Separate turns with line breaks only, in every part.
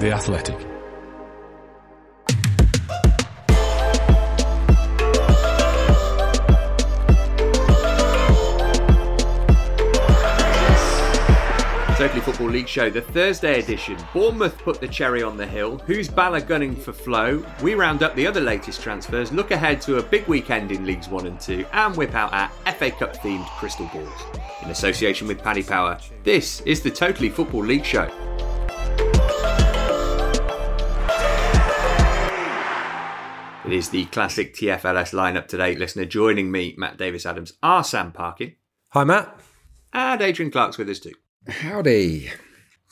The Athletic.
Totally Football League Show, the Thursday edition. Bournemouth put the cherry on the hill. Who's Bala gunning for flow? We round up the other latest transfers, look ahead to a big weekend in Leagues 1 and 2, and whip out our FA Cup themed crystal balls. In association with Paddy Power, this is the Totally Football League Show. It is the classic TFLS lineup today, listener. Joining me, Matt Davis Adams, are Sam Parkin.
Hi, Matt.
And Adrian Clarke's with us too.
Howdy.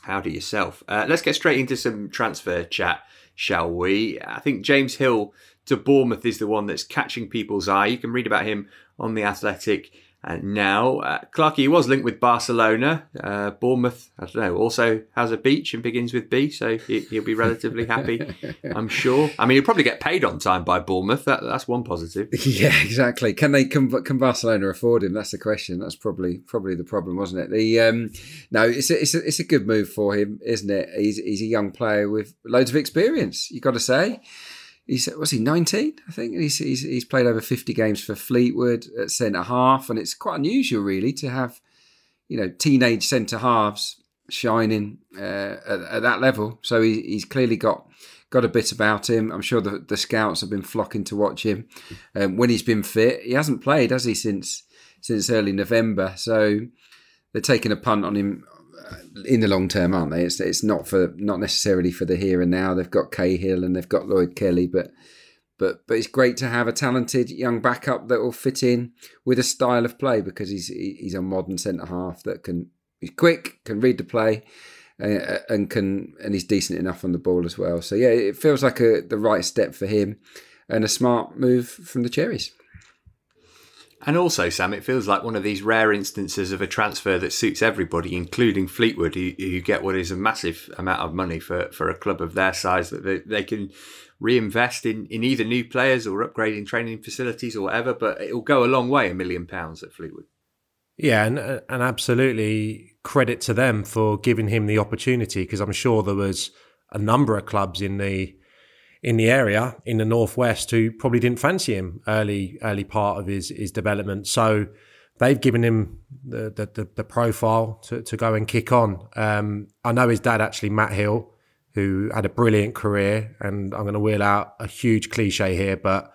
Howdy yourself. Uh, let's get straight into some transfer chat, shall we? I think James Hill to Bournemouth is the one that's catching people's eye. You can read about him on The Athletic and now, uh, Clarkey was linked with Barcelona. Uh, Bournemouth, I don't know, also has a beach and begins with B, so he, will be relatively happy, I'm sure. I mean, he'll probably get paid on time by Bournemouth. That, that's one positive.
Yeah, exactly. Can they can, can Barcelona afford him? That's the question. That's probably probably the problem, wasn't it? The um, no, it's a, it's a, it's a good move for him, isn't it? He's he's a young player with loads of experience. You got to say he's was he 19 i think? He's, he's, he's played over 50 games for fleetwood at centre half and it's quite unusual really to have you know teenage centre halves shining uh, at, at, that level. So he, he's clearly got got a bit about him. I'm sure the, the scouts have been flocking to watch him um, when he's been fit. He hasn't played has he since since early november? So they're taking a punt on him in the long term, aren't they? It's it's not for not necessarily for the here and now. They've got Cahill and they've got Lloyd Kelly, but but but it's great to have a talented young backup that will fit in with a style of play because he's he's a modern centre half that can he's quick, can read the play, uh, and can and he's decent enough on the ball as well. So yeah, it feels like a the right step for him and a smart move from the Cherries.
And also, Sam, it feels like one of these rare instances of a transfer that suits everybody, including Fleetwood, who, who get what is a massive amount of money for, for a club of their size that they, they can reinvest in, in either new players or upgrading training facilities or whatever. But it will go a long way, a million pounds at Fleetwood.
Yeah, and uh, and absolutely credit to them for giving him the opportunity because I'm sure there was a number of clubs in the in the area in the northwest who probably didn't fancy him early early part of his his development. So they've given him the the, the profile to, to go and kick on. Um, I know his dad actually Matt Hill, who had a brilliant career, and I'm going to wheel out a huge cliche here, but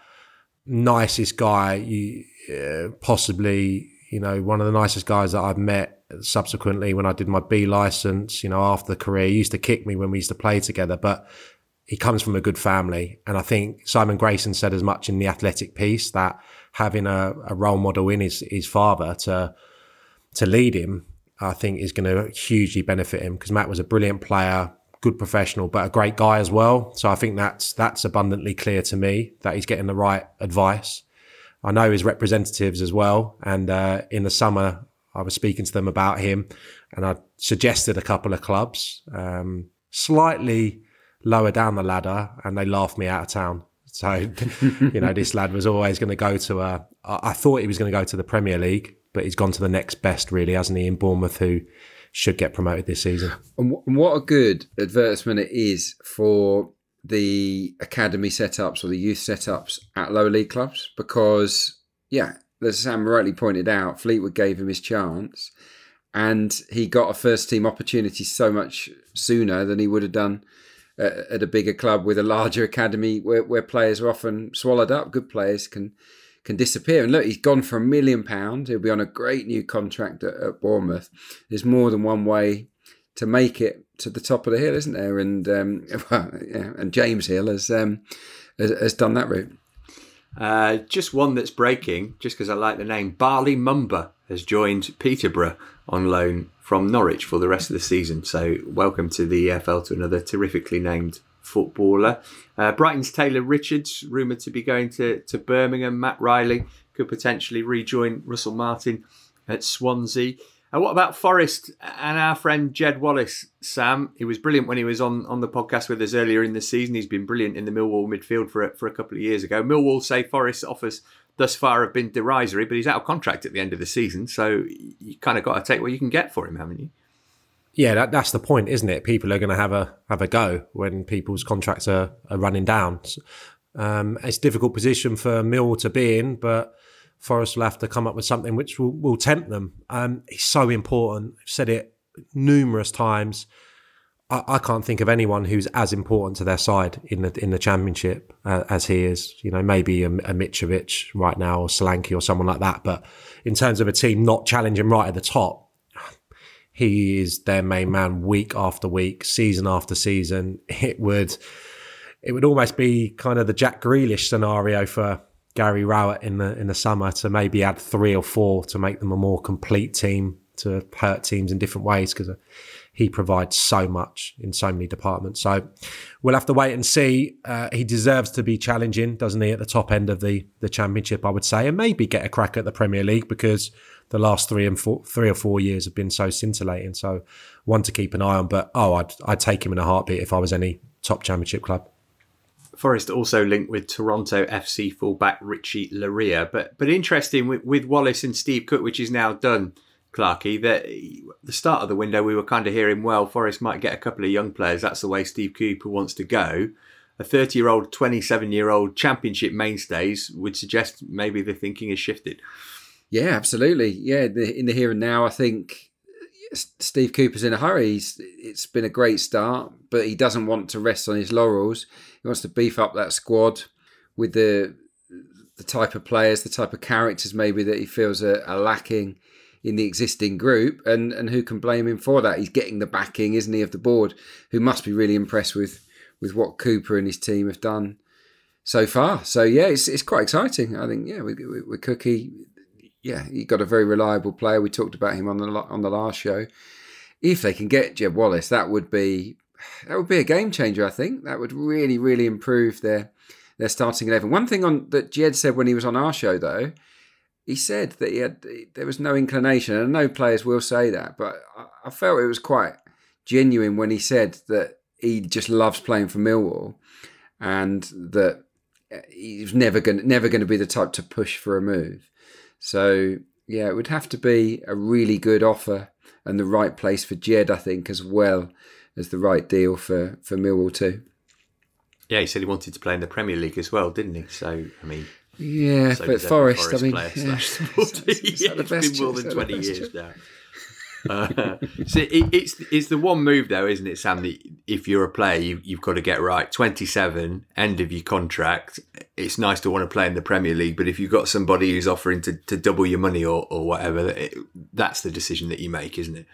nicest guy, you uh, possibly you know one of the nicest guys that I've met. Subsequently, when I did my B license, you know, after the career, he used to kick me when we used to play together, but he comes from a good family. And I think Simon Grayson said as much in the athletic piece that having a, a role model in his, his father to, to lead him, I think is going to hugely benefit him because Matt was a brilliant player, good professional, but a great guy as well. So I think that's, that's abundantly clear to me that he's getting the right advice. I know his representatives as well. And, uh, in the summer, I was speaking to them about him and I suggested a couple of clubs, um, slightly, lower down the ladder and they laughed me out of town. So, you know, this lad was always going to go to a, I thought he was going to go to the Premier League, but he's gone to the next best, really, hasn't he, in Bournemouth, who should get promoted this season.
And what a good advertisement it is for the academy setups or the youth setups at lower league clubs because, yeah, as Sam rightly pointed out, Fleetwood gave him his chance and he got a first team opportunity so much sooner than he would have done at a bigger club with a larger academy where, where players are often swallowed up. Good players can can disappear. And look, he's gone for a million pounds. He'll be on a great new contract at, at, Bournemouth. There's more than one way to make it to the top of the hill, isn't there? And um, well, yeah, and James Hill has, um, has, has done that route.
Uh, just one that's breaking, just because I like the name. Bali Mumba has joined Peterborough on loan from Norwich for the rest of the season. So welcome to the EFL to another terrifically named footballer. Uh, Brighton's Taylor Richards, rumoured to be going to, to Birmingham. Matt Riley could potentially rejoin Russell Martin at Swansea. And what about Forest and our friend Jed Wallace, Sam? He was brilliant when he was on, on the podcast with us earlier in the season. He's been brilliant in the Millwall midfield for, for a couple of years ago. Millwall say Forest offers thus far have been derisory, but he's out of contract at the end of the season. So you kind of got to take what you can get for him, haven't you?
Yeah, that, that's the point, isn't it? People are going to have a have a go when people's contracts are, are running down. Um, it's a difficult position for Mill to be in, but Forest will have to come up with something which will, will tempt them. Um, so important. I've said it numerous times. I, I, can't think of anyone who's as important to their side in the in the championship uh, as he is. You know, maybe a, a Mitrovic right now, or Solanke, or someone like that. But in terms of a team not challenging right at the top, he is their main man week after week, season after season. It would it would almost be kind of the Jack Grealish scenario for Gary Rowett in the in the summer to maybe add three or four to make them a more complete team to hurt teams in different ways because he provides so much in so many departments. So we'll have to wait and see. Uh, he deserves to be challenging, doesn't he, at the top end of the the championship? I would say, and maybe get a crack at the Premier League because the last three and four, three or four years have been so scintillating. So one to keep an eye on. But oh, I'd I'd take him in a heartbeat if I was any top championship club.
Forest also linked with Toronto FC fullback Richie Laryea, but but interesting with, with Wallace and Steve Cook, which is now done. Clarkey, that the start of the window we were kind of hearing, well, Forest might get a couple of young players. That's the way Steve Cooper wants to go. A 30 year old, 27 year old championship mainstays would suggest maybe the thinking has shifted.
Yeah, absolutely. Yeah, the, in the here and now, I think uh, Steve Cooper's in a hurry. He's, it's been a great start, but he doesn't want to rest on his laurels. He wants to beef up that squad with the the type of players, the type of characters maybe that he feels are, are lacking in the existing group, and and who can blame him for that? He's getting the backing, isn't he, of the board, who must be really impressed with with what Cooper and his team have done so far. So yeah, it's it's quite exciting. I think yeah, with, with Cookie, yeah, he got a very reliable player. We talked about him on the on the last show. If they can get Jed Wallace, that would be that would be a game changer. I think that would really really improve their their starting eleven. One thing on that Jed said when he was on our show though, he said that he had there was no inclination, and no players will say that, but I, I felt it was quite genuine when he said that he just loves playing for Millwall, and that uh, he's never going never going to be the type to push for a move. So yeah, it would have to be a really good offer and the right place for Jed, I think, as well as the right deal for for Millwall too.
Yeah, he said he wanted to play in the Premier League as well, didn't he? So I mean,
yeah, so but Forest, Forest, I mean, yeah.
yeah, it's been more than twenty years now. Uh, so it, it's it's the one move though, isn't it, Sam? That if you're a player, you, you've got to get right. Twenty seven, end of your contract. It's nice to want to play in the Premier League, but if you've got somebody who's offering to, to double your money or, or whatever, it, that's the decision that you make, isn't it?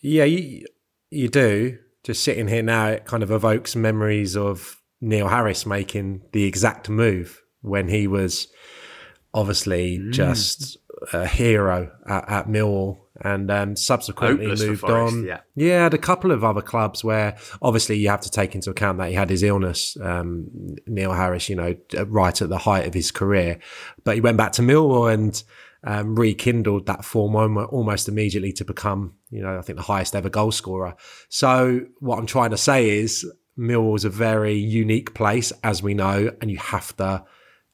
Yeah, you you do. Just sitting here now, it kind of evokes memories of Neil Harris making the exact move when he was obviously mm. just a hero at, at Millwall and um, subsequently
Hopeless
moved
Forest,
on.
Yeah.
yeah, had a couple of other clubs where obviously you have to take into account that he had his illness, um, Neil Harris, you know, right at the height of his career. But he went back to Millwall and um, rekindled that form almost immediately to become, you know, I think the highest ever goal scorer. So what I'm trying to say is Millwall's a very unique place, as we know, and you have to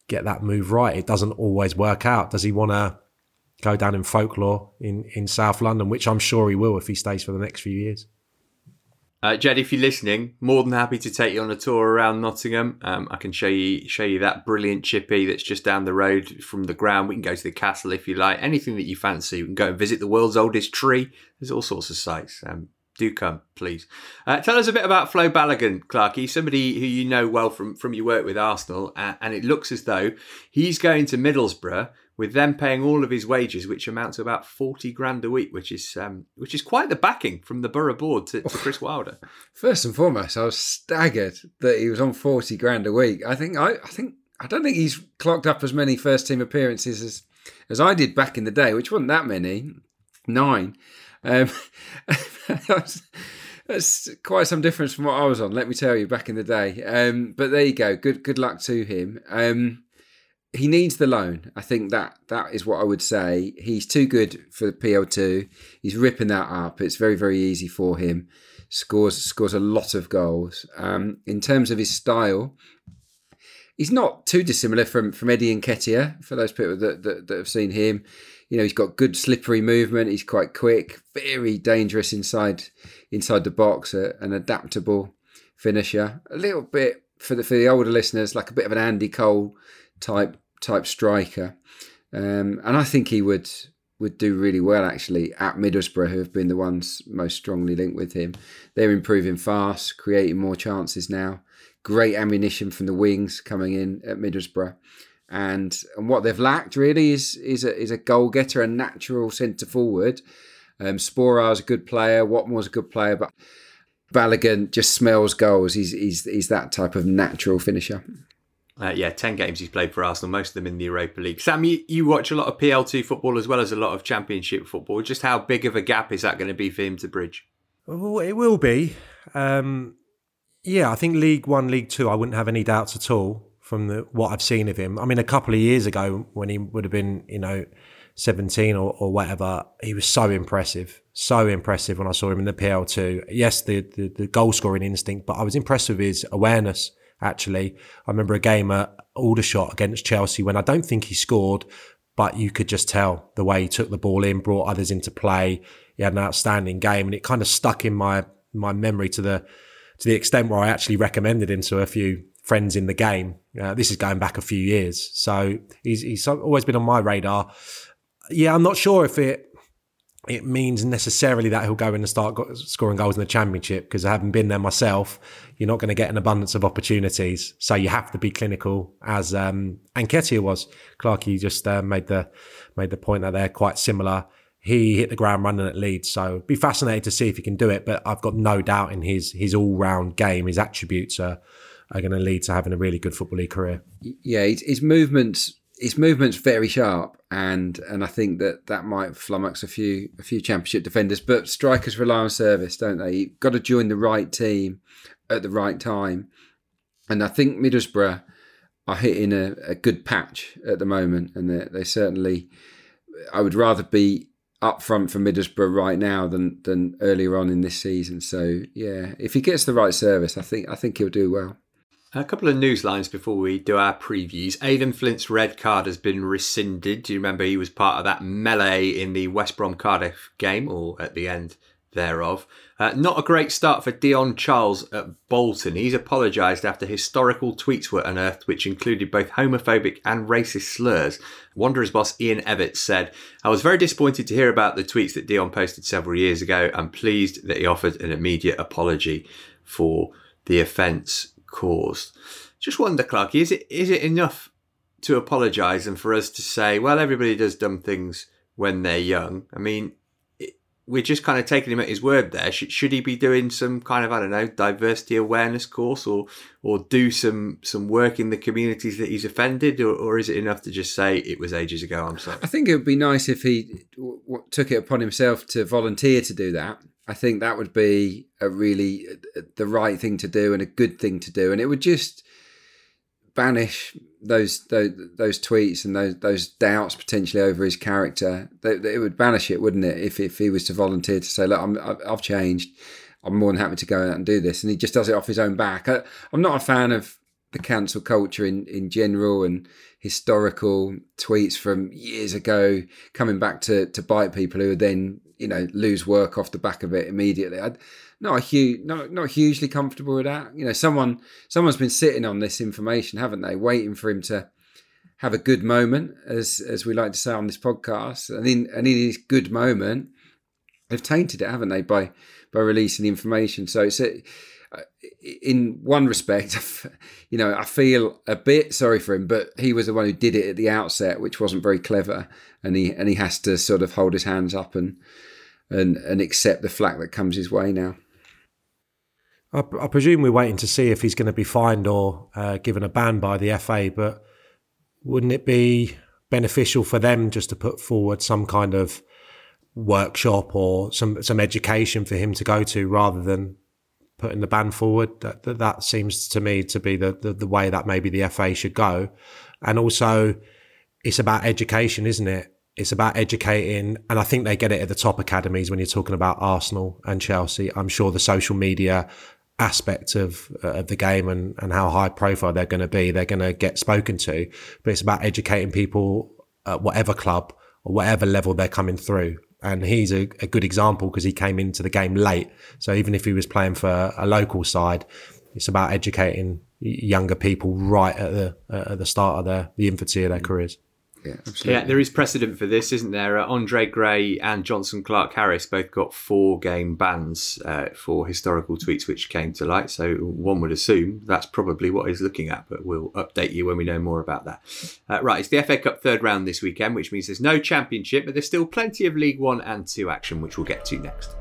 get that move right. It doesn't always work out. Does he want to go down in folklore in, in South London, which I'm sure he will if he stays for the next few years.
Uh, Jed, if you're listening, more than happy to take you on a tour around Nottingham. Um, I can show you show you that brilliant chippy that's just down the road from the ground. We can go to the castle if you like. Anything that you fancy, we can go and visit the world's oldest tree. There's all sorts of sites. Um, do come, please. Uh, tell us a bit about Flo Balogun, Clarkey, somebody who you know well from, from your work with Arsenal, uh, and it looks as though he's going to Middlesbrough with them paying all of his wages, which amount to about forty grand a week, which is um, which is quite the backing from the borough board to, to Chris Wilder.
First and foremost, I was staggered that he was on forty grand a week. I think I, I think I don't think he's clocked up as many first team appearances as as I did back in the day, which wasn't that many, nine. Um, that's, quite some difference from what I was on. Let me tell you, back in the day. Um, but there you go. Good good luck to him. Um, he needs the loan. I think that that is what I would say. He's too good for the PL2. He's ripping that up. It's very very easy for him. Scores scores a lot of goals. Um, in terms of his style, he's not too dissimilar from from Eddie Nketiah. For those people that, that, that have seen him, you know he's got good slippery movement. He's quite quick, very dangerous inside inside the box. An adaptable finisher. A little bit for the for the older listeners, like a bit of an Andy Cole type type striker. Um, and I think he would would do really well actually at Middlesbrough, who have been the ones most strongly linked with him. They're improving fast, creating more chances now. Great ammunition from the wings coming in at Middlesbrough. And and what they've lacked really is is a, is a goal getter, a natural centre forward. Um, Sporar's a good player, Watmore's a good player, but Balogun just smells goals. He's he's he's that type of natural finisher.
Uh, yeah, 10 games he's played for Arsenal, most of them in the Europa League. Sam, you, you watch a lot of PL2 football as well as a lot of Championship football. Just how big of a gap is that going to be for him to bridge?
Well, it will be. Um, yeah, I think League One, League Two, I wouldn't have any doubts at all from the, what I've seen of him. I mean, a couple of years ago when he would have been, you know, 17 or, or whatever, he was so impressive. So impressive when I saw him in the PL2. Yes, the, the, the goal scoring instinct, but I was impressed with his awareness actually. I remember a game at Aldershot against Chelsea when I don't think he scored, but you could just tell the way he took the ball in, brought others into play. He had an outstanding game, and it kind of stuck in my my memory to the to the extent where I actually recommended him to a few friends in the game. Uh, this is going back a few years, so he's he's always been on my radar. Yeah, I'm not sure if it it means necessarily that he'll go in and start scoring goals in the championship because I haven't been there myself. You're not going to get an abundance of opportunities, so you have to be clinical. As um, Nketiah was, Clarky just uh, made the made the point that they're quite similar. He hit the ground running at Leeds, so be fascinated to see if he can do it. But I've got no doubt in his his all round game, his attributes are are going to lead to having a really good football league career.
Yeah, his, his movements his movement's very sharp, and and I think that that might flummox a few a few championship defenders. But strikers rely on service, don't they? You've got to join the right team at the right time, and I think Middlesbrough are hitting a, a good patch at the moment, and they, they certainly. I would rather be up front for Middlesbrough right now than than earlier on in this season. So yeah, if he gets the right service, I think I think he'll do well.
A couple of news lines before we do our previews. Aidan Flint's red card has been rescinded. Do you remember he was part of that melee in the West Brom Cardiff game, or at the end thereof? Uh, not a great start for Dion Charles at Bolton. He's apologised after historical tweets were unearthed, which included both homophobic and racist slurs. Wanderers boss Ian Evatt said, I was very disappointed to hear about the tweets that Dion posted several years ago and pleased that he offered an immediate apology for the offence caused. Just wonder, Clarky, is it is it enough to apologise and for us to say, well, everybody does dumb things when they're young? I mean, we're just kind of taking him at his word there. Should, should he be doing some kind of I don't know diversity awareness course or or do some some work in the communities that he's offended, or, or is it enough to just say it was ages ago? I'm sorry.
I think it would be nice if he w- w- took it upon himself to volunteer to do that I think that would be a really uh, the right thing to do and a good thing to do, and it would just banish those those, those tweets and those those doubts potentially over his character. It would banish it, wouldn't it? If if he was to volunteer to say, "Look, I'm, I've changed. I'm more than happy to go out and do this," and he just does it off his own back. I, I'm not a fan of the cancel culture in in general and historical tweets from years ago coming back to to bite people who are then you know lose work off the back of it immediately. I, not a huge, not not hugely comfortable with that. You know, someone someone's been sitting on this information, haven't they, waiting for him to have a good moment, as as we like to say on this podcast. And in and in his good moment, they've tainted it, haven't they, by by releasing the information. So it's a, in one respect, you know, I feel a bit sorry for him, but he was the one who did it at the outset, which wasn't very clever, and he and he has to sort of hold his hands up and and and accept the flack that comes his way now.
I, I presume we're waiting to see if he's going to be fined or uh, given a ban by the FA, but wouldn't it be beneficial for them just to put forward some kind of workshop or some some education for him to go to rather than putting the ban forward. That that, that seems to me to be the, the, the way that maybe the FA should go. And also, it's about education, isn't it? It's about educating, and I think they get it at the top academies when you're talking about Arsenal and Chelsea. I'm sure the social media aspect of uh, of the game and, and how high profile they're going to be, they're going to get spoken to. But it's about educating people at whatever club or whatever level they're coming through. And he's a, a good example because he came into the game late. So even if he was playing for a local side, it's about educating younger people right at the at the start of their the infancy of their mm. careers.
Yeah, absolutely.
Yeah, there is precedent for this, isn't there? Uh, Andre Gray and Jonson Clarke-Harris both got four game bans uh, for historical tweets which came to light. So one would assume that's probably what he's looking at, but we'll update you when we know more about that. Uh, right, it's the FA Cup third round this weekend, which means there's no championship, but there's still plenty of League One and Two action, which we'll get to next.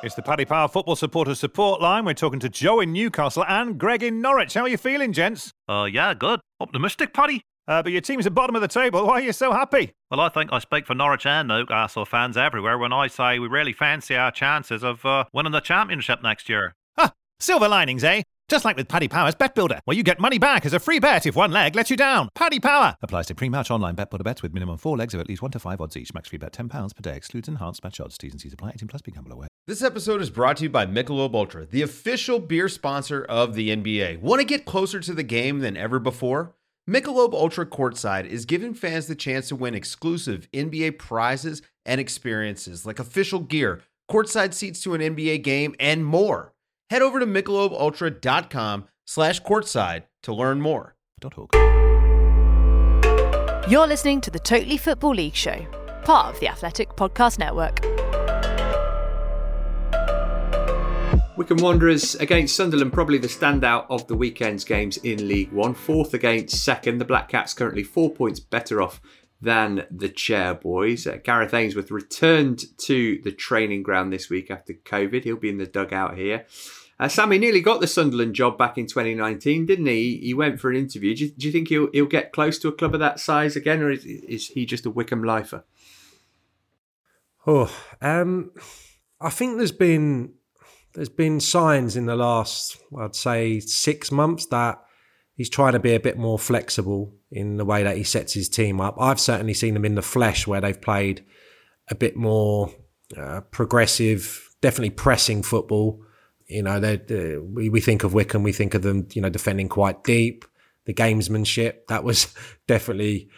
It's the Paddy Power Football Supporter Support Line. We're talking to Joe in Newcastle and Greg in Norwich. How are you feeling, gents?
Uh, yeah, good. Optimistic, Paddy.
Uh, but your team's at the bottom of the table. Why are you so happy?
Well, I think I speak for Norwich and Newcastle fans everywhere when I say we really fancy our chances of uh, winning the championship next year.
Huh, silver linings, eh? Just like with Paddy Power's Bet Builder, where you get money back as a free bet if one leg lets you down. Paddy Power applies to pre-match online bet builder bets with minimum four legs of at least one to five odds each. Max free bet ten pounds per day. Excludes enhanced match odds. T's and C's apply. 18 plus. Become aware.
This episode is brought to you by Michelob Ultra, the official beer sponsor of the NBA. Want to get closer to the game than ever before? Michelob Ultra Courtside is giving fans the chance to win exclusive NBA prizes and experiences like official gear, courtside seats to an NBA game, and more. Head over to michelobultra.com slash courtside to learn more.
Don't hook.
You're listening to the Totally Football League Show, part of the Athletic Podcast Network.
Wycombe Wanderers against Sunderland, probably the standout of the weekend's games in League One. Fourth against second. The Black Cats currently four points better off than the Chair Boys. Uh, Gareth Ainsworth returned to the training ground this week after COVID. He'll be in the dugout here. Uh, Sammy nearly got the Sunderland job back in 2019, didn't he? He went for an interview. Do you, do you think he'll, he'll get close to a club of that size again, or is, is he just a Wycombe lifer?
Oh, um, I think there's been there's been signs in the last, I'd say, six months that he's trying to be a bit more flexible in the way that he sets his team up. I've certainly seen them in the flesh where they've played a bit more uh, progressive, definitely pressing football. You know, they we, we think of Wycombe, we think of them, you know, defending quite deep. The gamesmanship that was definitely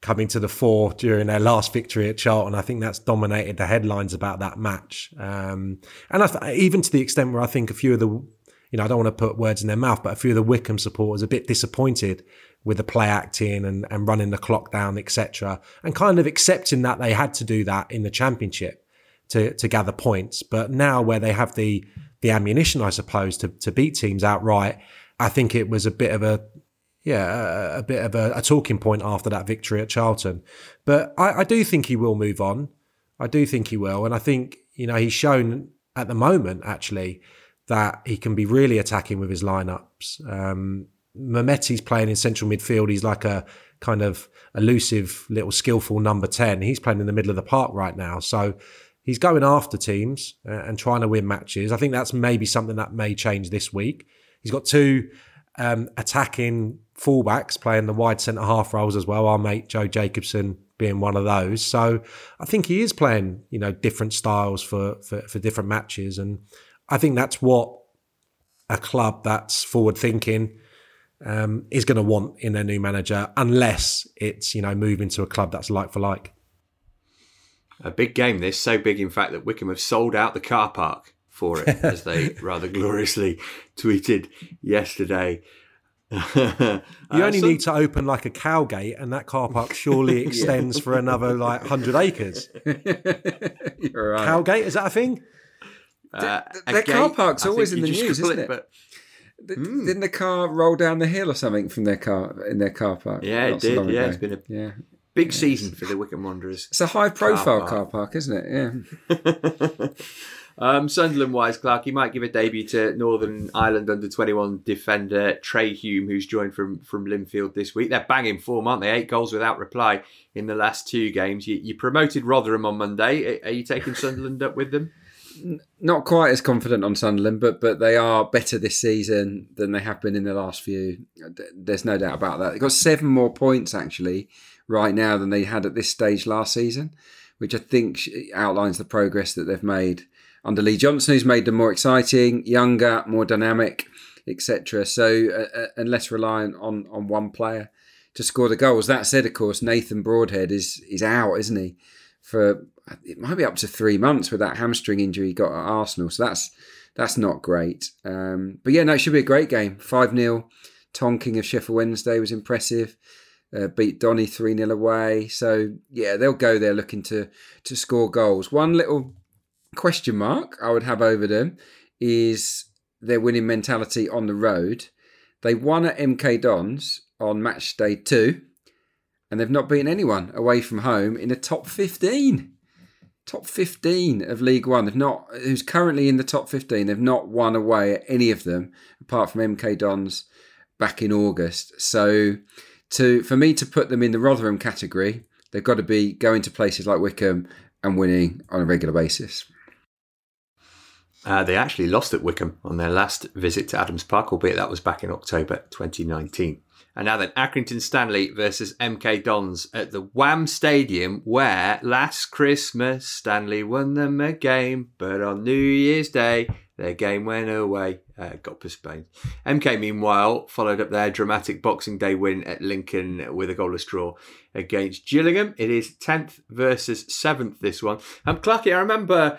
coming to the fore during their last victory at Charlton. I think that's dominated the headlines about that match. Um, and th- even to the extent where I think a few of the, you know, I don't want to put words in their mouth, but a few of the Wycombe supporters a bit disappointed with the play acting and, and running the clock down, etc., and kind of accepting that they had to do that in the championship to to gather points. But now where they have the the ammunition, I suppose, to to beat teams outright, I think it was a bit of a yeah, a, a bit of a, a, talking point after that victory at Charlton. But I, I, do think he will move on. I do think he will. And I think, you know, he's shown at the moment, actually, that he can be really attacking with his lineups. Um, Mehmeti's playing in central midfield. He's like a kind of elusive, little skillful number 10. He's playing in the middle of the park right now. So he's going after teams uh, and trying to win matches. I think that's maybe something that may change this week. He's got two um, attacking fullbacks playing the wide centre half roles as well. Our mate Joe Jacobson being one of those. So I think he is playing, you know, different styles for for, for different matches, and I think that's what a club that's forward thinking um, is going to want in their new manager, unless it's you know moving to a club that's like for like.
A big game, this so big, in fact, that Wycombe have sold out the car park for it, as they rather gloriously tweeted yesterday.
you only uh, need to open like a cow gate, and that car park surely extends yeah. for another like hundred acres.
You're right.
Cowgate is that a thing?
Uh, Their car park's always in the news, isn't it? But... Mm. Didn't the car roll down the hill or something from their car in their car park?
Yeah, it did. Yeah, it's been a yeah. big season for the Wycombe Wanderers.
It's a high profile car park, car park isn't it? Yeah.
Um, Sunderland wise, Clark, you might give a debut to Northern Ireland under 21 defender Trey Hume, who's joined from, from Linfield this week. They're banging form, aren't they? Eight goals without reply in the last two games. You, you promoted Rotherham on Monday. Are you taking Sunderland up with them?
Not quite as confident on Sunderland, but but they are better this season than they have been in the last few. There's no doubt about that. They've got seven more points actually right now than they had at this stage last season, which I think outlines the progress that they've made under Lee Johnson, who's made them more exciting, younger, more dynamic, etc. So uh, uh, and less reliant on on one player to score the goals. That said, of course, Nathan Broadhead is is out, isn't he? For it might be up to three months with that hamstring injury he got at Arsenal. So that's that's not great. Um, but yeah, no, it should be a great game. Five 0 Tonking of Sheffield Wednesday was impressive. Uh, beat Donny 3 0 away. So, yeah, they'll go there looking to, to score goals. One little question mark I would have over them is their winning mentality on the road. They won at MK Dons on match day two, and they've not beaten anyone away from home in the top 15. Top 15 of League One. They've not, who's currently in the top 15, they've not won away at any of them apart from MK Dons back in August. So, to for me to put them in the Rotherham category, they've got to be going to places like Wycombe and winning on a regular basis.
Uh, they actually lost at Wycombe on their last visit to Adams Park, albeit that was back in October 2019. And now then, Accrington Stanley versus MK Dons at the Wham Stadium, where last Christmas Stanley won them a game, but on New Year's Day their game went away, uh, got postponed. MK, meanwhile, followed up their dramatic Boxing Day win at Lincoln with a goalless draw against Gillingham. It is 10th versus 7th, this one. Um, Clarky, I remember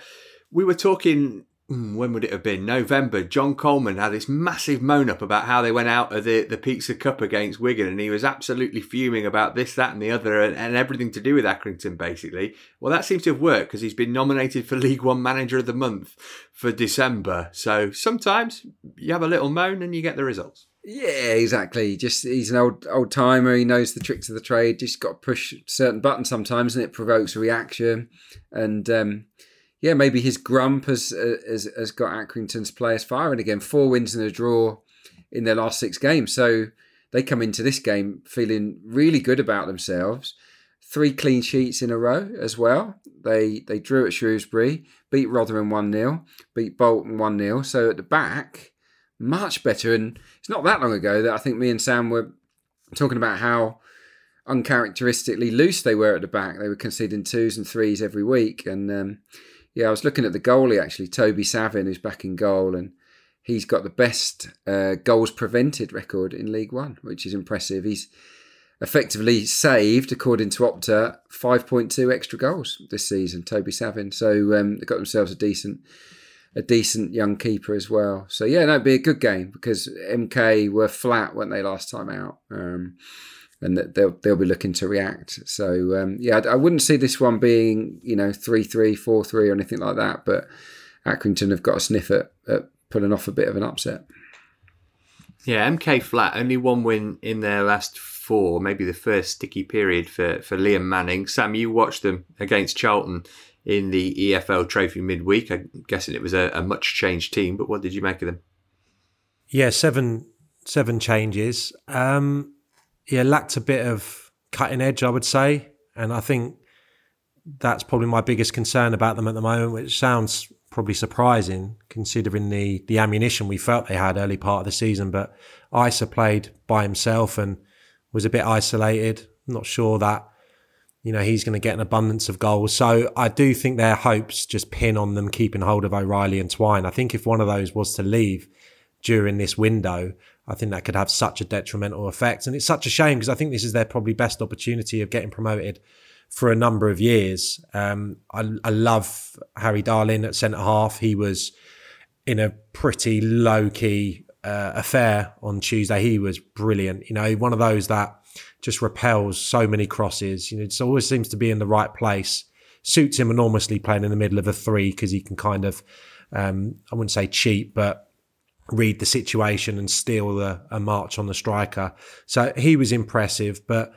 we were talking when would it have been? November. John Coleman had this massive moan up about how they went out of the, the Pizza Cup against Wigan, and he was absolutely fuming about this, that, and the other, and, and everything to do with Accrington, basically. Well, that seems to have worked because he's been nominated for League One Manager of the Month for December. So sometimes you have a little moan and you get the results.
Yeah, exactly. Just he's an old old timer. He knows the tricks of the trade. Just got to push certain buttons sometimes, and it provokes a reaction. And um, yeah, maybe his grump has, uh, has has got Accrington's players firing again. Four wins and a draw in their last six games, so they come into this game feeling really good about themselves. Three clean sheets in a row as well. They they drew at Shrewsbury, beat Rotherham one 0 beat Bolton one 0 So at the back, much better. And it's not that long ago that I think me and Sam were talking about how uncharacteristically loose they were at the back. They were conceding twos and threes every week, and um, yeah, I was looking at the goalie actually, Toby Savin, who's back in goal, and he's got the best uh, goals prevented record in League One, which is impressive. He's effectively saved, according to Opta, 5.2 extra goals this season, Toby Savin. So um, they've got themselves a decent a decent young keeper as well. So yeah, it'd be a good game because MK were flat, weren't they, last time out? Um, and that they'll they'll be looking to react. So um, yeah, I, I, wouldn't see this one being you know three three four three or anything like that. But Accrington have got a sniff at, at pulling off a bit of an upset.
Yeah, MK flat only one win in their last four. Maybe the first sticky period for for Liam Manning. Sam, you watched them against Charlton in the EFL Trophy midweek. I'm guessing it was a, a much changed team, but what did you make of them?
Yeah, seven seven changes. Um, yeah, lacked a bit of cutting edge, I would say. And I think that's probably my biggest concern about them at the moment, which sounds probably surprising considering the the ammunition we felt they had early part of the season. But Eisa played by himself and was a bit isolated. I'm not sure that you know he's going to get an abundance of goals. So I do think their hopes just pin on them keeping hold of O'Riley and Twine. I think if one of those was to leave during this window, I think that could have such a detrimental effect. And it's such a shame because I think this is their probably best opportunity of getting promoted for a number of years. Um, I, I, love Harry Darling at centre half. He was in a pretty low key uh, affair on Tuesday. He was brilliant. You know, one of those that just repels so many crosses. You know, it always seems to be in the right place. Suits him enormously playing in the middle of a three because he can kind of, um, I wouldn't say cheat, but read the situation and steal the, a march on the striker. So he was impressive, but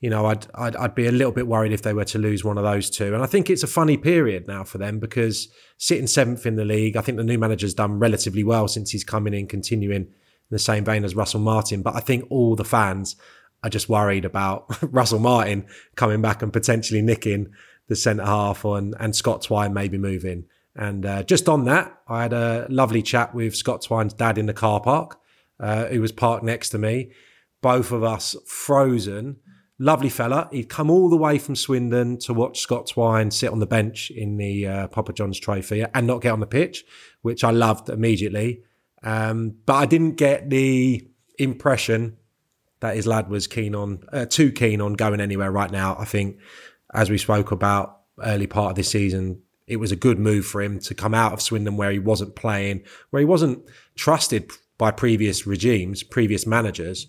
you know, I'd, I'd I'd be a little bit worried if they were to lose one of those two. And I think it's a funny period now for them because sitting seventh in the league, I think the new manager's done relatively well since he's coming in, continuing in the same vein as Russell Martin. But I think all the fans are just worried about Russell Martin coming back and potentially nicking the centre half and, and Scott Twine maybe moving. And uh, just on that, I had a lovely chat with Scott Twine's dad in the car park, uh, who was parked next to me. Both of us frozen lovely fella. He'd come all the way from Swindon to watch Scott Twine sit on the bench in the uh, Papa John's Trophy and not get on the pitch, which I loved immediately. Um, but I didn't get the impression that his lad was keen on, uh, too keen on going anywhere right now. I think, as we spoke about early part of this season, it was a good move for him to come out of Swindon where he wasn't playing, where he wasn't trusted by previous regimes, previous managers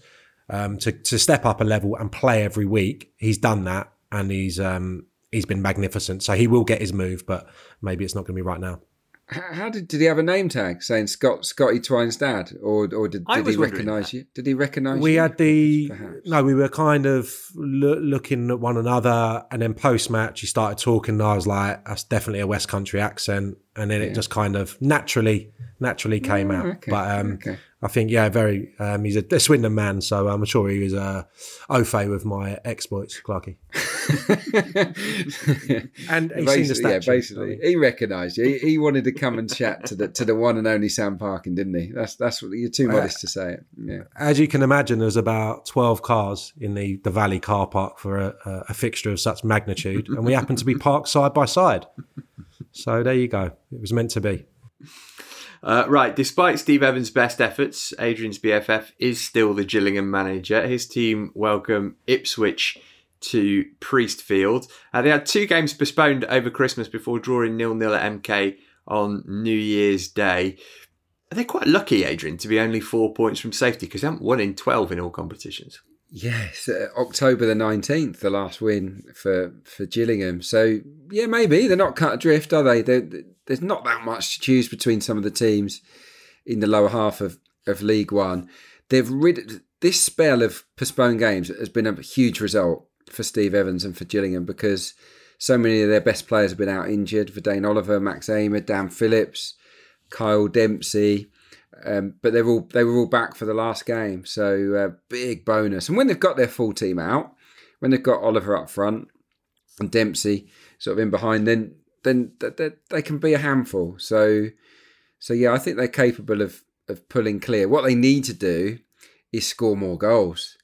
um, to to step up a level and play every week. He's done that, and he's um, he's been magnificent. So he will get his move, but maybe it's not going to be right now.
How did did he have a name tag saying Scott Scotty Twine's dad, or or did, did he recognise you? Did he recognise?
We
you,
had the perhaps? no. We were kind of lo- looking at one another, and then post match he started talking. And I was like, "That's definitely a West Country accent," and then it just kind of naturally naturally came oh, out. Okay. But um, okay. I think, yeah, very. Um, he's a, a Swindon man, so I'm sure he was uh, au fait with my exploits, Clarky. and he's
basically,
seen the statue,
yeah, basically, he recognised you. He, he, wanted to come and chat to the to the one and only Sam Parkin, didn't he? That's that's what you're too modest uh, to say it. Yeah.
As you can imagine, there's about 12 cars in the the Valley car park for a, a fixture of such magnitude, and we happen to be parked side by side. So there you go. It was meant to be.
Uh, right, despite Steve Evans' best efforts, Adrian's BFF is still the Gillingham manager. His team welcome Ipswich to Priestfield. Uh, they had two games postponed over Christmas before drawing nil-nil at MK on New Year's Day. They're they quite lucky, Adrian, to be only four points from safety because they haven't won in 12 in all competitions?
Yes, uh, October the 19th, the last win for, for Gillingham. So, yeah, maybe. They're not cut adrift, are they? They're, there's not that much to choose between some of the teams in the lower half of, of League One. They've rid this spell of postponed games has been a huge result for Steve Evans and for Gillingham because so many of their best players have been out injured. Dane Oliver, Max Ehmer, Dan Phillips, Kyle Dempsey. Um, but they're all they were all back for the last game, so uh, big bonus. And when they've got their full team out, when they've got Oliver up front and Dempsey sort of in behind, then then they, they can be a handful. So, so yeah, I think they're capable of of pulling clear. What they need to do is score more goals.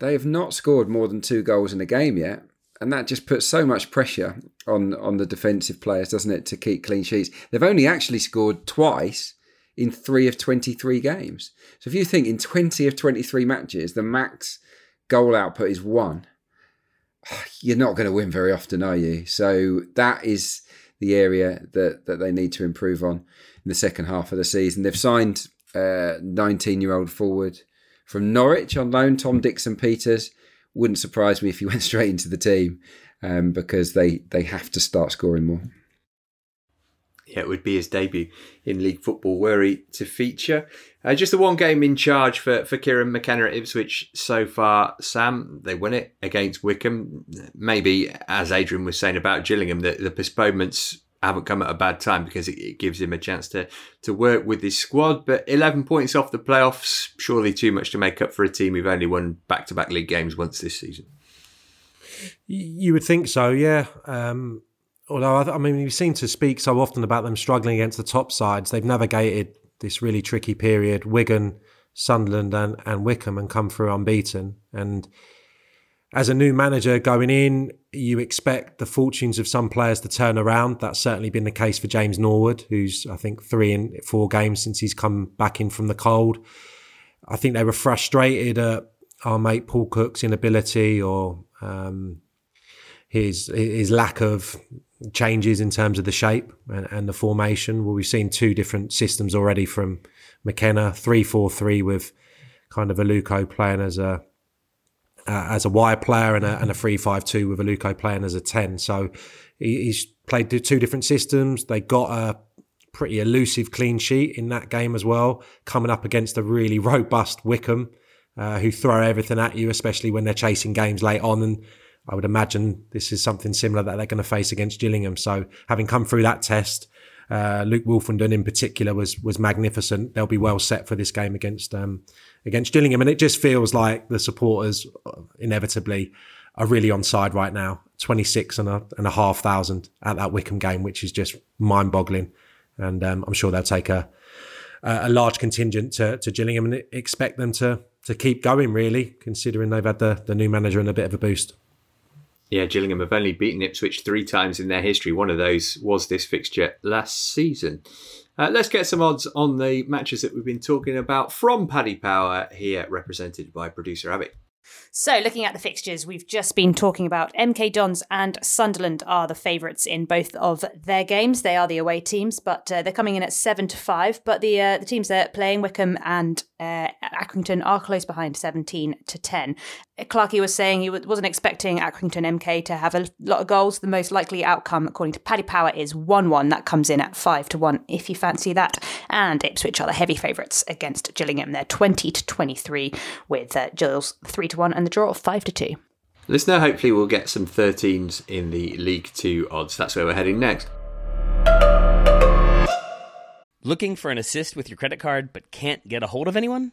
They have not scored more than two goals in a game yet, and that just puts so much pressure on on the defensive players, doesn't it, to keep clean sheets? They've only actually scored twice in three of 23 games. So if you think in 20 of 23 matches, the max goal output is one, you're not going to win very often, are you? So that is the area that, that they need to improve on in the second half of the season. They've signed a 19 year old forward from Norwich on loan, Tom Dickson-Peters. Wouldn't surprise me if he went straight into the team um, because they, they have to start scoring more.
Yeah, it would be his debut in league football were he to feature. Uh, just the one game in charge for, for Kieran McKenna at Ipswich so far. Sam, they win it against Wycombe. Maybe, as Adrian was saying about Gillingham, the, the postponements haven't come at a bad time because it, it, gives him a chance to, to work with his squad. But 11 points off the playoffs, surely too much to make up for a team who've only won back to back league games once this season.
You would think so, yeah. Um, although I, mean, we seem to speak so often about them struggling against the top sides. They've navigated this really tricky period, Wigan, Sunderland, and, and Wycombe, and come through unbeaten. And as a new manager going in, you expect the fortunes of some players to turn around. That's certainly been the case for James Norwood, who's I think three in four games since he's come back in from the cold. I think they were frustrated at our mate Paul Cook's inability or um, his his lack of changes in terms of the shape and, and, the formation. Well, we've seen two different systems already from McKenna, three four three with kind of Aluko playing as a uh, as a wide player and a, and a three five two with Aluko playing as a ten. So he, he's played two different systems. They got a pretty elusive clean sheet in that game as well, coming up against a really robust Wycombe. uh, who throw everything at you, especially when they're chasing games late on. And I would imagine this is something similar that they're going to face against Gillingham. So having come through that test, uh, Luke Woolfenden in particular was was magnificent. They'll be well set for this game against um, against Gillingham, and it just feels like the supporters uh, inevitably are really on side right now. Twenty six and a and a half thousand at that Wycombe game, which is just mind boggling, and um, I'm sure they'll take a a large contingent to, to Gillingham and expect them to to keep going. Really, considering they've had the the new manager and a bit of a boost.
Yeah, Gillingham have only beaten Ipswich three times in their history. One of those was this fixture last season. Uh, let's get some odds on the matches that we've been talking about from Paddy Power here, represented by producer Abby.
So, looking at the fixtures, we've just been talking about MK Dons and Sunderland are the favourites in both of their games. They are the away teams, but uh, they're coming in at seven to five. But the uh, the teams they're playing, Wycombe and uh, Accrington, are close behind, seventeen to ten. Clarkey was saying he wasn't expecting Accrington MK to have a lot of goals. The most likely outcome, according to Paddy Power, is 1 1. That comes in at 5 to 1 if you fancy that. And Ipswich are the heavy favourites against Gillingham. They're 20 to 23, with uh, Gills 3 to 1 and the draw of 5 to 2.
Listener, hopefully we'll get some 13s in the League Two odds. That's where we're heading next.
Looking for an assist with your credit card but can't get a hold of anyone?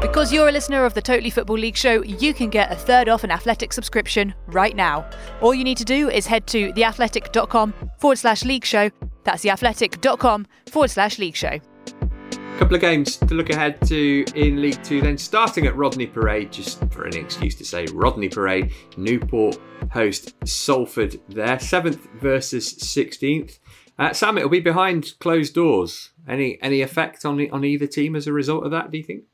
Because you're a listener of the Totally Football League show, you can get a third off an athletic subscription right now. All you need to do is head to theathletic.com forward slash league show. That's theathletic.com forward slash league show.
A couple of games to look ahead to in League Two. Then starting at Rodney Parade, just for an excuse to say Rodney Parade, Newport host Salford there, seventh versus sixteenth. Uh, Sam, it'll be behind closed doors. Any any effect on on either team as a result of that? Do you think?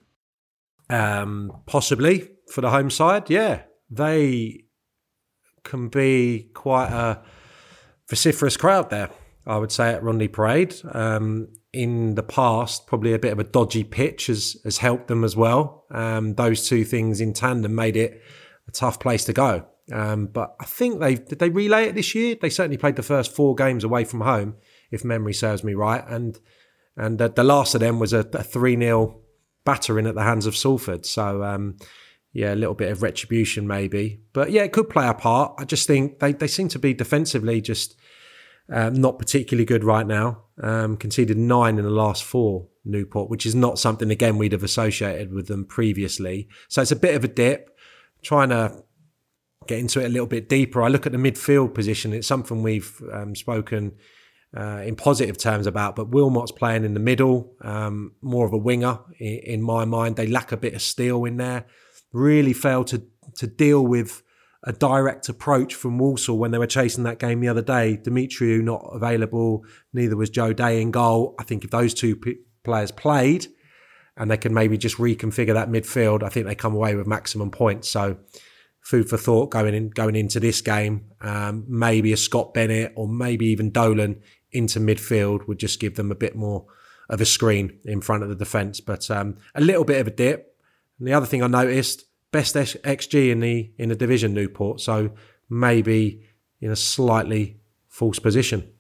Um, possibly for the home side, yeah. They can be quite a vociferous crowd there, I would say, at Rodney Parade. Um, in the past, probably a bit of a dodgy pitch has, has helped them as well. Um, those two things in tandem made it a tough place to go. Um, but I think they did they relay it this year. They certainly played the first four games away from home, if memory serves me right. And and the, the last of them was a, a three 0 battering at the hands of Salford. So, um, yeah, a little bit of retribution maybe. But yeah, it could play a part. I just think they, they seem to be defensively just um, not particularly good right now. Um, conceded nine in the last four, Newport, which is not something, again, we'd have associated with them previously. So it's a bit of a dip. Trying to get into it a little bit deeper. I look at the midfield position. It's something we've um, spoken uh, in positive terms about. But Willmott's playing in the middle, um, more of a winger in, in, my mind. They lack a bit of steel in there. Really failed to to deal with a direct approach from Walsall when they were chasing that game the other day. Demetriou not available, neither was Joe Day in goal. I think if those two p- players played and they can maybe just reconfigure that midfield, I think they come away with maximum points. So food for thought going in going into this game. Um, maybe a Scot Bennett or maybe even Dolan into midfield would just give them a bit more of a screen in front of the defence. But um, a little bit of a dip. And the other thing I noticed, best XG in the in the division, Newport. So maybe in a slightly false position.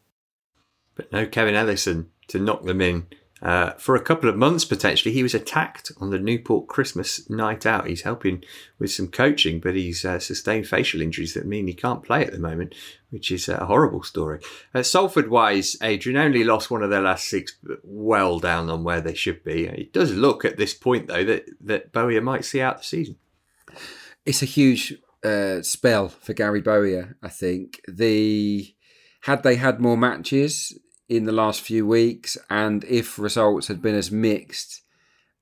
But no Kevin Ellison to knock them in uh, for a couple of months potentially. He was attacked on the Newport Christmas night out. He's helping with some coaching, but he's uh, sustained facial injuries that mean he can't play at the moment, which is a horrible story. Uh, Salford wise, Adrian only lost one of their last six, well down on where they should be. It does look at this point though that that Bowyer might see out the season.
It's a huge uh, spell for Gary Bowyer. I think the had they had more matches, in the last few weeks, and if results had been as mixed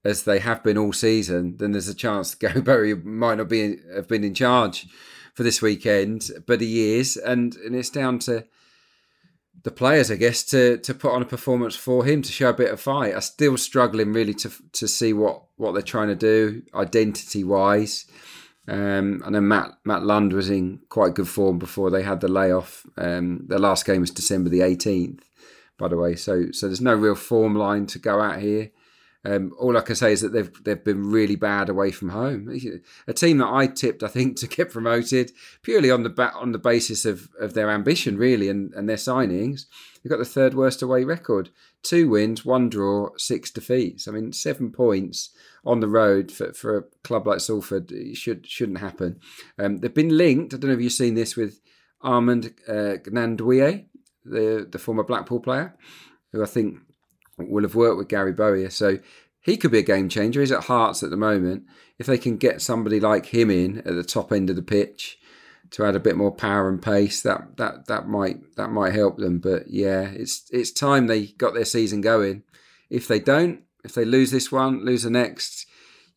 as they have been all season, then there's a chance Gary Bowyer might not be have been in charge for this weekend, but he is, and and it's down to the players, I guess, to to put on a performance for him to show a bit of fight. I'm still struggling really to to see what what they're trying to do identity wise. Um, I know Matt Matt Lund was in quite good form before they had the layoff. Um, their last game was December the 18th, by the way. So so there's no real form line to go out here. Um, all I can say is that they've they've been really bad away from home. A team that I tipped, I think, to get promoted purely on the ba- on the basis of, of their ambition, really, and, and their signings. They've got the third worst away record: two wins, one draw, six defeats. I mean, seven points on the road for, for a club like Salford should shouldn't happen. Um, they've been linked. I don't know if you've seen this with Armand uh, the the former Blackpool player, who I think will have worked with Gary Bowyer. So he could be a game changer. He's at Hearts at the moment. If they can get somebody like him in at the top end of the pitch to add a bit more power and pace, that that that might that might help them. But yeah, it's it's time they got their season going. If they don't, if they lose this one, lose the next,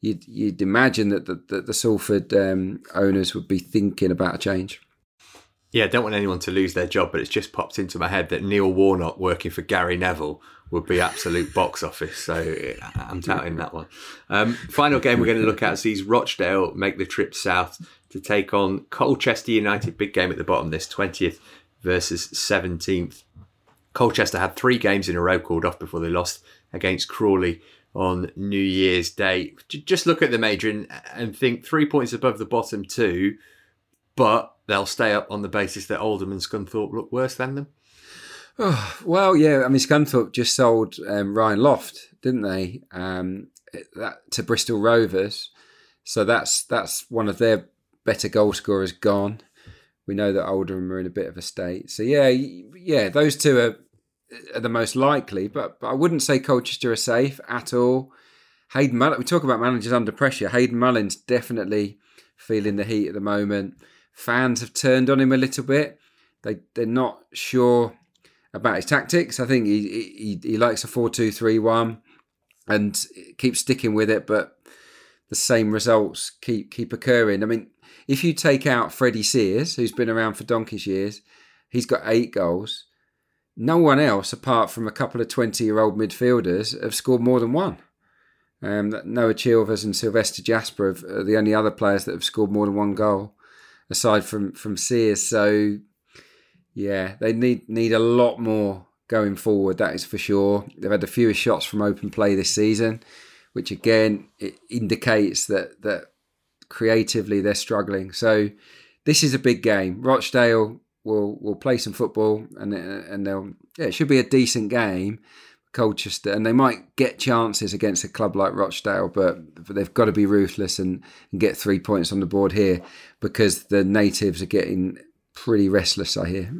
you'd you'd imagine that the that the Salford um, owners would be thinking about a change.
Yeah, I don't want anyone to lose their job, but it's just popped into my head that Neil Warnock working for Gary Neville would be absolute box office. So I'm touting that one. Um, final game we're going to look at sees Rochdale make the trip south to take on Colchester United. Big game at the bottom this 20th versus 17th. Colchester had three games in a row called off before they lost against Crawley on New Year's Day. Just look at them, Adrian, and think three points above the bottom two, but they'll stay up on the basis that Oldham and Scunthorpe look worse than them?
Oh, well, yeah. I mean, Scunthorpe just sold um, Ryan Loft, didn't they? Um, that to Bristol Rovers. So that's that's one of their better goal scorers gone. We know that Oldham are in a bit of a state. So yeah, yeah, those two are, are the most likely. But, but I wouldn't say Colchester are safe at all. Hayden Mullin, we talk about managers under pressure. Hayden Mullin's definitely feeling the heat at the moment. Fans have turned on him a little bit. They they're not sure about his tactics. I think he he, he likes a four two three one and keeps sticking with it, but the same results keep keep occurring. I mean, if you take out Freddie Sears, who's been around for donkey's years, he's got eight goals. No one else, apart from a couple of twenty-year-old midfielders, have scored more than one. Um, Noah Chilvers and Sylvester Jasper are the only other players that have scored more than one goal aside from from Sears. So yeah, they need need a lot more going forward. That is for sure. They've had the fewest shots from open play this season, which again it indicates that that creatively they're struggling. So this is a big game. Rochdale will will play some football and and they'll yeah, it should be a decent game. Colchester, and they might get chances against a club like Rochdale, but, they've got to be ruthless and, and get three points on the board here because the natives are getting pretty restless, I hear.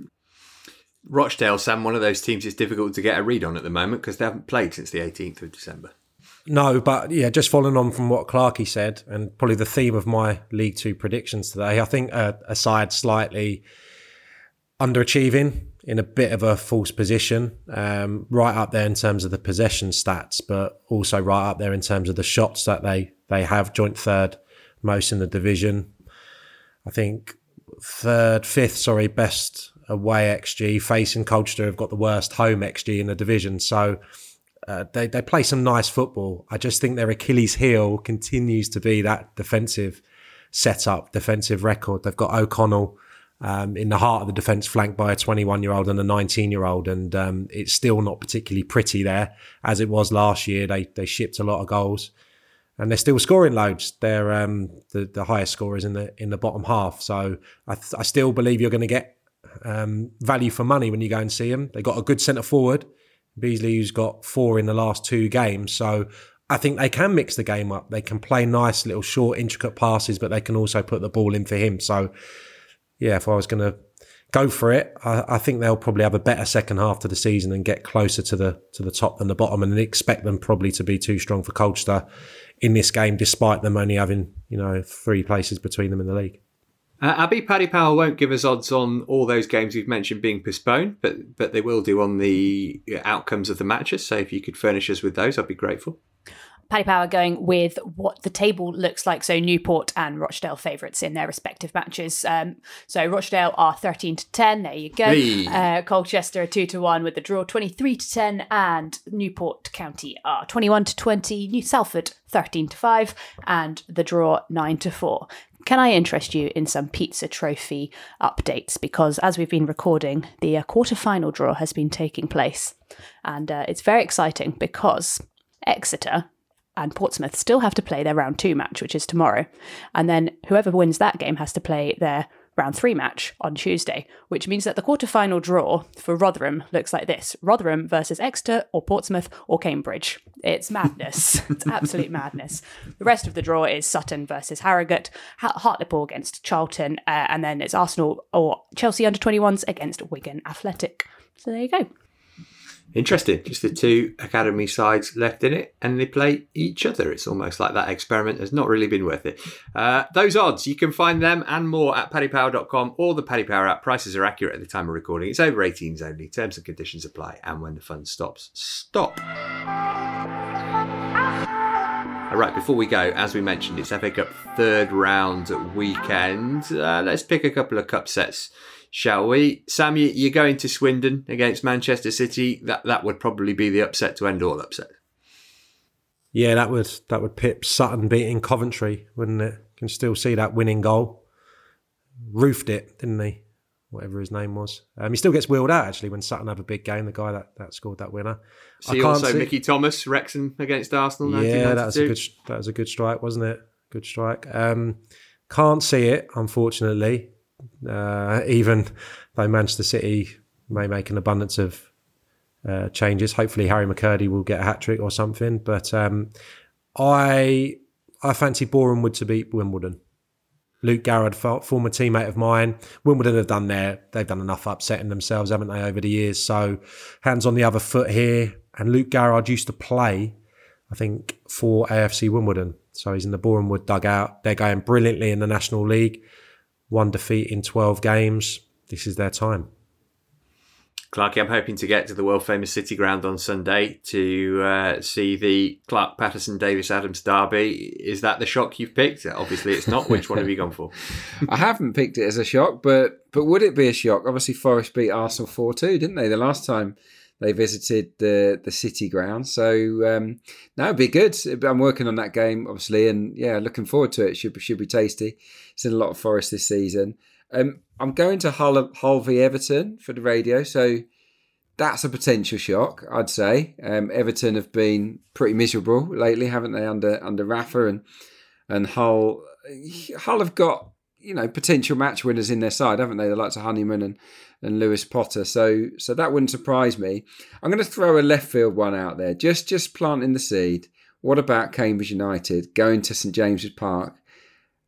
Rochdale, Sam, one of those teams it's difficult to get a read on at the moment because they haven't played since the 18th of December.
No, but yeah, just following on from what Clarkey said, and probably the theme of my League Two predictions today, I think uh, a side slightly underachieving in a bit of a false position, um, right up there in terms of the possession stats, but also right up there in terms of the shots that they they have, joint third most in the division. I think third, fifth, sorry, best away XG. Facing Colchester have got the worst home XG in the division, so. Uh, they they play some nice football. I just think their Achilles heel continues to be that defensive setup, defensive record. They've got O'Connell, um, in the heart of the defence, flanked by a 21 year old and a 19 year old. And um, it's still not particularly pretty there as it was last year. They, they shipped a lot of goals and they're still scoring loads. They're um, the, the highest scorers in the in the bottom half. So I, th- I still believe you're going to get um, value for money when you go and see them. They got a good centre forward, Beesley, who's got four in the last two games. So I think they can mix the game up. They can play nice little short, intricate passes, but they can also put the ball in for him. So yeah, if I was going to go for it, I, I, think they'll probably have a better second half to the season and get closer to the to the top than the bottom, and expect them probably to be too strong for Colchester in this game, despite them only having you know three places between them in the league.
Uh, Abby Paddy Power won't give us odds on all those games you've mentioned being postponed, but but they will do on the outcomes of the matches. So if you could furnish us with those, I'd be grateful.
Paddy Power going with what the table looks like. So Newport and Rochdale favourites in their respective matches. Um, so Rochdale are 13 to 10. There you go.
Hey.
Uh, Colchester are 2 to 1 with the draw 23 to 10. And Newport County are 21 to 20. New Salford 13 to 5. And the draw 9 to 4. Can I interest you in some pizza trophy updates? Because as we've been recording, the uh, quarter final draw has been taking place. And uh, it's very exciting because Exeter and Portsmouth still have to play their round two match, which is tomorrow. And then whoever wins that game has to play their round three match on Tuesday, which means that the quarter-final draw for Rotherham looks like this Rotherham versus Exeter or Portsmouth or Cambridge. It's madness. it's absolute madness. The rest of the draw is Sutton versus Harrogate, Hartlepool against Charlton, uh, and then it's Arsenal or Chelsea under 21s against Wigan Athletic. So there you go.
Interesting. Just the two academy sides left in it, and they play each other. It's almost like that experiment has not really been worth it. Uh, those odds, you can find them and more at paddypower.com or the Paddy Power app. Prices are accurate at the time of recording. It's over 18s only. Terms and conditions apply. And when the fun stops, stop. All right, before we go, as we mentioned, it's FA Cup third round weekend. Uh, let's pick a couple of cup sets shall we? Sam, you, you're going to Swindon against Manchester City. That that would probably be the upset to end all upset.
Yeah, that would that would pip Sutton beating Coventry, wouldn't it? Can still see that winning goal. Roofed it, didn't he? Whatever his name was. Um, he still gets wheeled out actually when Sutton have a big game. The guy that, that scored that winner.
See also see... Mickey Thomas, Wrexham against Arsenal.
Yeah, that was a good that was a good strike, wasn't it? Good strike. Um, can't see it, unfortunately. Uh, even though Manchester City may make an abundance of uh, changes, hopefully Harry McKirdy will get a hat trick or something. But um, I I fancy Boreham to beat Wimbledon. Luke Garrard, former teammate of mine. Wimbledon have done their, they've done enough upsetting themselves, haven't they, over the years? So hands on the other foot here. And Luke Garrard used to play, I think, for AFC Wimbledon. So he's in the Boreham dugout. They're going brilliantly in the National League one defeat in 12 games. This is their time.
Clarky, I'm hoping to get to the world famous City Ground on Sunday to uh, see the Clark Patterson Davis Adams derby. Is that the shock you've picked? Obviously, it's not. Which one have you gone for?
I haven't picked it as a shock, but but would it be a shock? Obviously, Forest beat Arsenal four two, didn't they? The last time they visited the the City Ground, so um, it'd be good. I'm working on that game, obviously, and yeah, looking forward to it. Should be should be tasty. Seen a lot of Forest this season. Um, I'm going to Hull, Hull v Everton for the radio, so that's a potential shock, I'd say. Um, Everton have been pretty miserable lately, haven't they, under under Rafa and and Hull. Hull have got you know potential match winners in their side, haven't they? The likes of Honeyman and and Lewis Potter. So so that wouldn't surprise me. I'm going to throw a left field one out there, just just planting the seed. What about Cambridge United going to St James's Park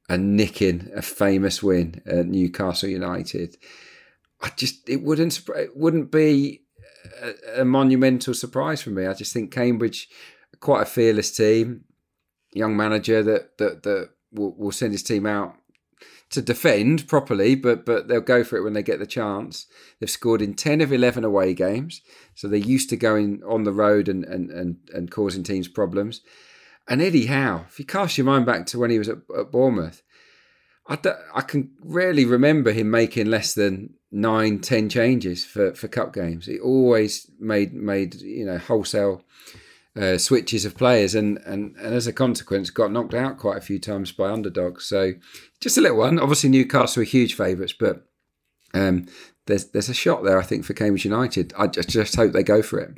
and nicking a famous win at Newcastle United. I just it wouldn't it wouldn't be a, a monumental surprise for me. I just think Cambridge quite a fearless team, young manager that that that will, will send his team out to defend properly, but but they'll go for it when they get the chance. They've scored in ten of eleven away games, so they're used to going on the road and and and, and causing teams problems. And Eddie Howe, if you cast your mind back to when he was at, at Bournemouth, I, I can rarely remember him making less than nine, ten changes for, for cup games. He always made made you know wholesale uh, switches of players, and, and and as a consequence, got knocked out quite a few times by underdogs. So just a little one. Obviously, Newcastle are huge favourites, but um, there's there's a shot there. I think for Cambridge United. I just, just hope they go for it.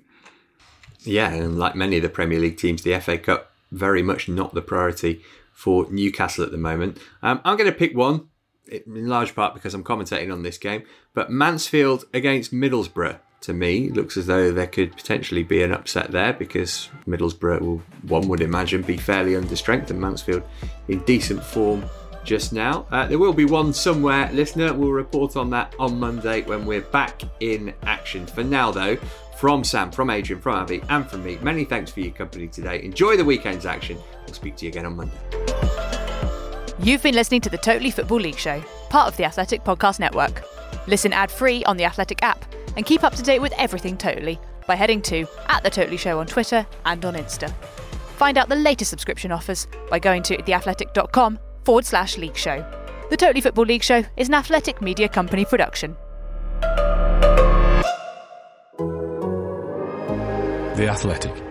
Yeah, and like many of the Premier League teams, the FA Cup very much not the priority for Newcastle at the moment. Um, I'm going to pick one, in large part because I'm commentating on this game, but Mansfield against Middlesbrough. To me, looks as though there could potentially be an upset there because Middlesbrough will, one would imagine, be fairly under strength and Mansfield in decent form just now. Uh, there will be one somewhere, listener. We'll report on that on Monday when we're back in action. For now, though, from Sam, from Adrian, from Abby, and from me, many thanks for your company today. Enjoy the weekend's action. We'll speak to you again on Monday.
You've been listening to the Totally Football League Show, part of the Athletic Podcast Network. Listen ad free on the Athletic app and keep up to date with everything Totally by heading to at The Totally Show on Twitter and on Insta. Find out the latest subscription offers by going to theathletic.com forward slash league show. The Totally Football League Show is an athletic media company production.
The Athletic.